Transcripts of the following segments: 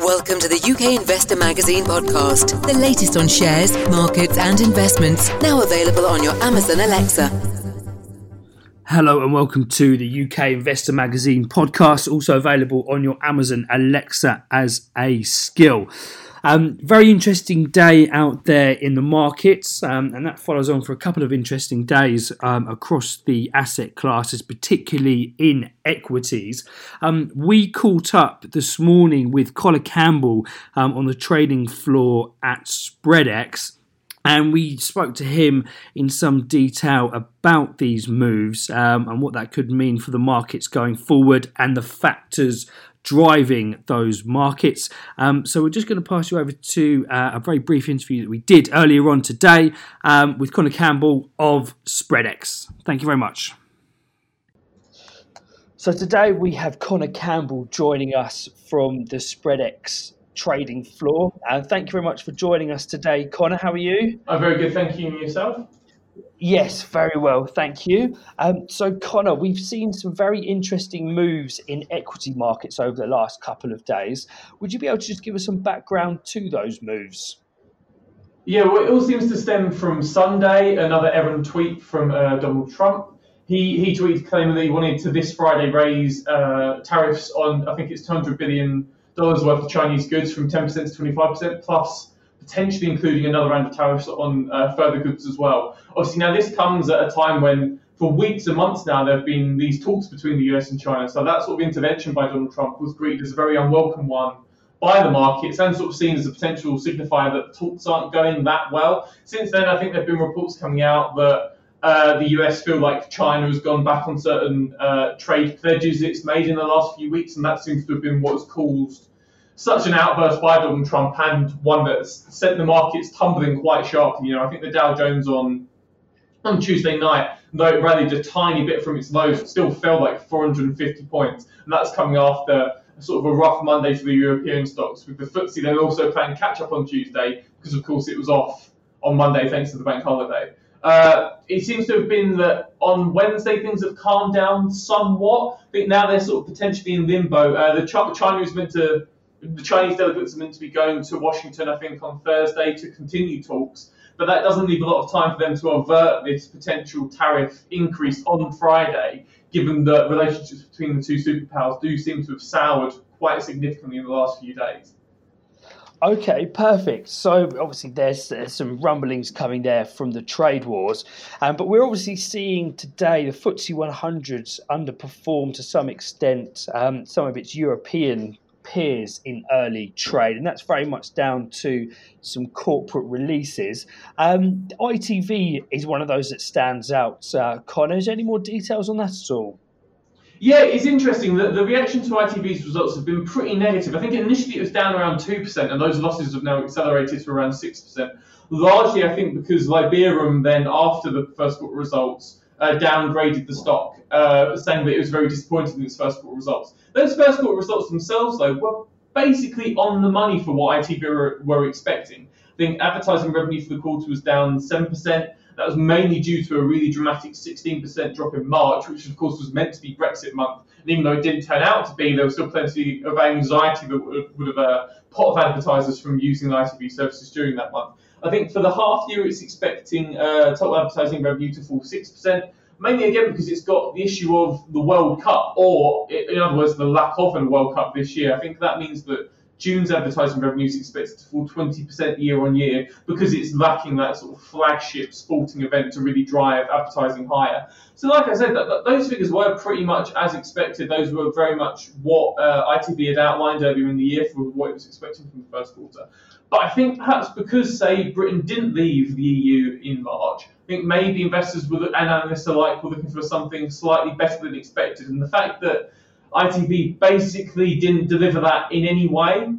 Welcome to the UK Investor Magazine podcast, the latest on shares, markets, and investments, now available on your Amazon Alexa. Hello and welcome to the UK Investor Magazine podcast, also available on your Amazon Alexa as a skill. Um, very interesting day out there in the markets, um, and that follows on for a couple of interesting days um, across the asset classes, particularly in equities. Um, we caught up this morning with Colin Campbell um, on the trading floor at Spreadex. And we spoke to him in some detail about these moves um, and what that could mean for the markets going forward and the factors driving those markets. Um, so we're just going to pass you over to uh, a very brief interview that we did earlier on today um, with Connor Campbell of Spreadex. Thank you very much. So today we have Connor Campbell joining us from the Spreadex trading floor. And uh, thank you very much for joining us today, Connor. How are you? I'm very good, thank you. And yourself? Yes, very well, thank you. Um, so, Connor, we've seen some very interesting moves in equity markets over the last couple of days. Would you be able to just give us some background to those moves? Yeah, well, it all seems to stem from Sunday, another errant tweet from uh, Donald Trump. He, he tweeted claiming that he wanted to this Friday raise uh, tariffs on, I think it's $200 billion worth of Chinese goods from 10% to 25%, plus potentially including another round of tariffs on uh, further goods as well. Obviously, now this comes at a time when, for weeks and months now, there have been these talks between the US and China. So that sort of intervention by Donald Trump was greeted as a very unwelcome one by the markets and sort of seen as a potential signifier that talks aren't going that well. Since then, I think there have been reports coming out that. Uh, the US feel like China has gone back on certain uh, trade pledges it's made in the last few weeks, and that seems to have been what's caused such an outburst by Donald Trump and one that's sent the markets tumbling quite sharply. You know, I think the Dow Jones on on Tuesday night, though it rallied a tiny bit from its lows, still fell like 450 points, and that's coming after sort of a rough Monday for the European stocks. With the FTSE then also playing catch up on Tuesday because, of course, it was off on Monday thanks to the bank holiday. Uh, it seems to have been that on Wednesday things have calmed down somewhat. Think now they're sort of potentially in limbo. Uh, the China is meant to the Chinese delegates are meant to be going to Washington, I think, on Thursday to continue talks, but that doesn't leave a lot of time for them to avert this potential tariff increase on Friday, given that relationships between the two superpowers do seem to have soured quite significantly in the last few days. Okay, perfect. So obviously there's, there's, some rumblings coming there from the trade wars, um, but we're obviously seeing today the FTSE 100s underperform to some extent um, some of its European peers in early trade, and that's very much down to some corporate releases. Um, ITV is one of those that stands out. Uh, Connor, is there any more details on that at all? Yeah, it's interesting that the reaction to ITV's results have been pretty negative. I think initially it was down around 2%, and those losses have now accelerated to around 6%. Largely, I think, because Liberum then, after the first quarter results, uh, downgraded the stock, uh, saying that it was very disappointed in its first quarter results. Those first quarter results themselves, though, were basically on the money for what ITV were, were expecting. I think advertising revenue for the quarter was down 7%. That was mainly due to a really dramatic 16% drop in March, which of course was meant to be Brexit month. And even though it didn't turn out to be, there was still plenty of anxiety that would, have uh, put off advertisers from using ITV services during that month. I think for the half year, it's expecting uh, total advertising revenue to fall 6%, mainly again because it's got the issue of the World Cup, or in other words, the lack of a World Cup this year. I think that means that June's advertising revenue is expected to fall 20% year on year because it's lacking that sort of flagship sporting event to really drive advertising higher. So, like I said, that, that, those figures were pretty much as expected. Those were very much what uh, ITV had outlined earlier in the year for what it was expecting from the first quarter. But I think perhaps because, say, Britain didn't leave the EU in March, I think maybe investors were, and analysts alike were looking for something slightly better than expected. And the fact that ITV basically didn't deliver that in any way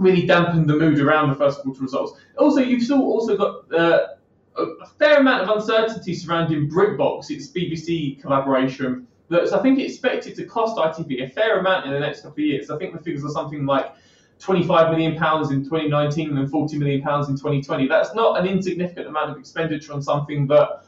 really dampened the mood around the first quarter results. Also, you've still also got uh, a fair amount of uncertainty surrounding BritBox, its BBC collaboration. That's I think expected to cost ITV a fair amount in the next couple of years. I think the figures are something like 25 million pounds in 2019 and 40 million pounds in 2020. That's not an insignificant amount of expenditure on something that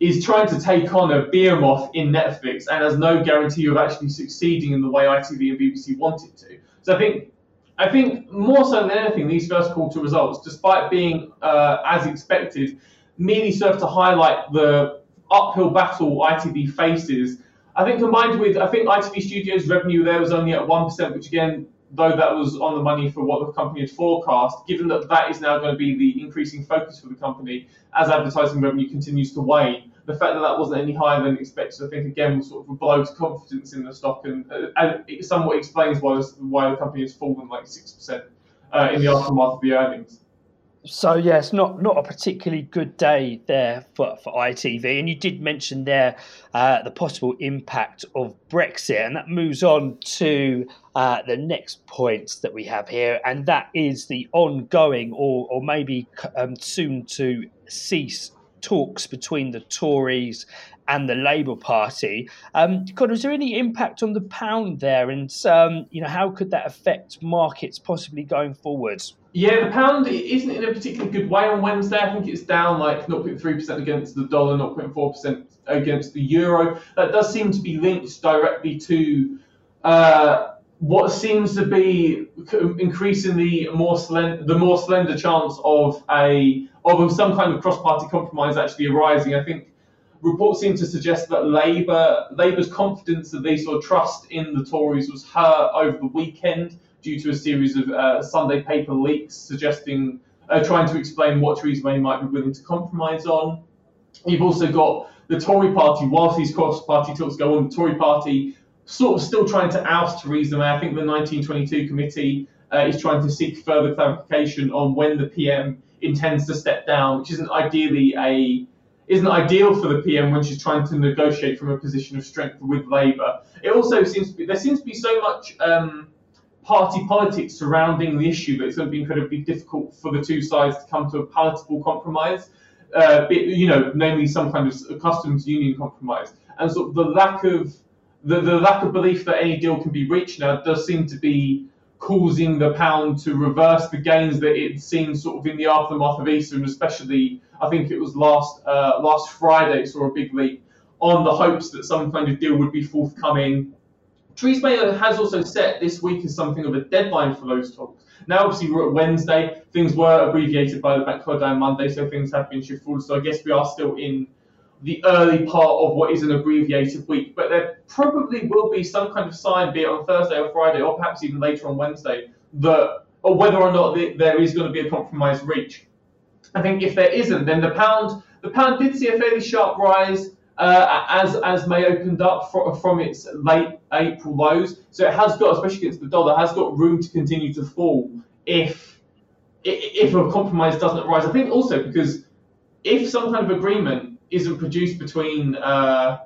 is trying to take on a behemoth in Netflix and has no guarantee of actually succeeding in the way ITV and BBC want it to. So I think I think more so than anything, these first quarter results, despite being uh, as expected, merely serve to highlight the uphill battle ITV faces. I think combined with, I think ITV Studios revenue there was only at 1%, which again, though that was on the money for what the company had forecast, given that that is now going to be the increasing focus for the company as advertising revenue continues to wane, the fact that that wasn't any higher than expected, I think again was sort of to confidence in the stock, and, uh, and it somewhat explains why why the company has fallen like six percent uh, in the aftermath of the earnings. So yes, not not a particularly good day there for, for ITV, and you did mention there uh, the possible impact of Brexit, and that moves on to uh, the next point that we have here, and that is the ongoing or or maybe um, soon to cease talks between the Tories and the Labour Party. Um, Connor, is there any impact on the pound there, and um, you know how could that affect markets possibly going forward? Yeah, the pound isn't in a particularly good way on Wednesday. I think it's down like 0.3% against the dollar, 0.4% against the euro. That does seem to be linked directly to uh, what seems to be increasing the more slender, the more slender chance of a of some kind of cross-party compromise actually arising. I think reports seem to suggest that Labour Labour's confidence that they saw trust in the Tories was hurt over the weekend due to a series of uh, Sunday paper leaks suggesting uh, trying to explain what Theresa May might be willing to compromise on. You've also got the Tory party, whilst these cross-party talks go on, the Tory party sort of still trying to oust Theresa May. I think the 1922 committee uh, is trying to seek further clarification on when the PM intends to step down, which isn't ideally a isn't ideal for the PM when she's trying to negotiate from a position of strength with Labour. It also seems to be there seems to be so much um, party politics surrounding the issue that it's going to be incredibly difficult for the two sides to come to a palatable compromise. Uh, you know, namely some kind of customs union compromise, and sort of the lack of the, the lack of belief that any deal can be reached now does seem to be causing the pound to reverse the gains that it's seen sort of in the aftermath of Easter, and especially I think it was last uh, last Friday saw a big leap on the hopes that some kind of deal would be forthcoming. Theresa May has also set this week as something of a deadline for those talks. Now, obviously, we're at Wednesday. Things were abbreviated by the bank holiday on Monday, so things have been forward. So I guess we are still in the early part of what is an abbreviated week. But there probably will be some kind of sign, be it on Thursday or Friday, or perhaps even later on Wednesday, that or whether or not there is going to be a compromise reached. I think if there isn't, then the pound the pound did see a fairly sharp rise uh, as as May opened up from, its late April lows. So it has got, especially against the dollar, has got room to continue to fall if if a compromise doesn't arise. I think also because if some kind of agreement isn't produced between uh,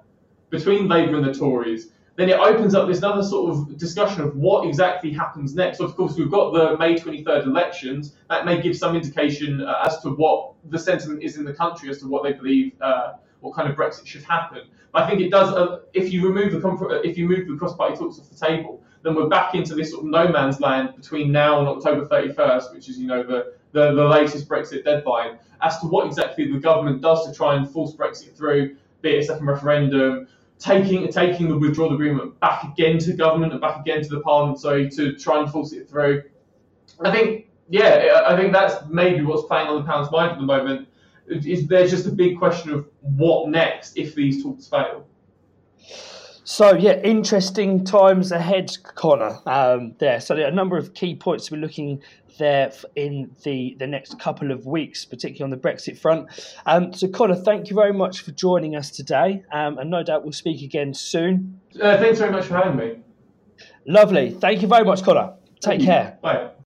between Labour and the Tories, then it opens up this another sort of discussion of what exactly happens next. Of course, we've got the May 23rd elections. That may give some indication uh, as to what the sentiment is in the country as to what they believe, uh, what kind of Brexit should happen. But I think it does. Uh, if you remove the if you move the cross-party talks off the table, then we're back into this sort of no man's land between now and October 31st, which is you know the the, the latest Brexit deadline as to what exactly the government does to try and force Brexit through, be it a second referendum, taking taking the withdrawal agreement back again to government and back again to the parliament, sorry, to try and force it through. I think, yeah, I think that's maybe what's playing on the pound's mind at the moment. Is there's just a big question of what next if these talks fail. So yeah, interesting times ahead, Connor. Um, there, so there are a number of key points we're looking there in the the next couple of weeks, particularly on the Brexit front. Um, so Connor, thank you very much for joining us today, um, and no doubt we'll speak again soon. Uh, thanks very much for having me. Lovely, thank you very much, Connor. Take care. Bye.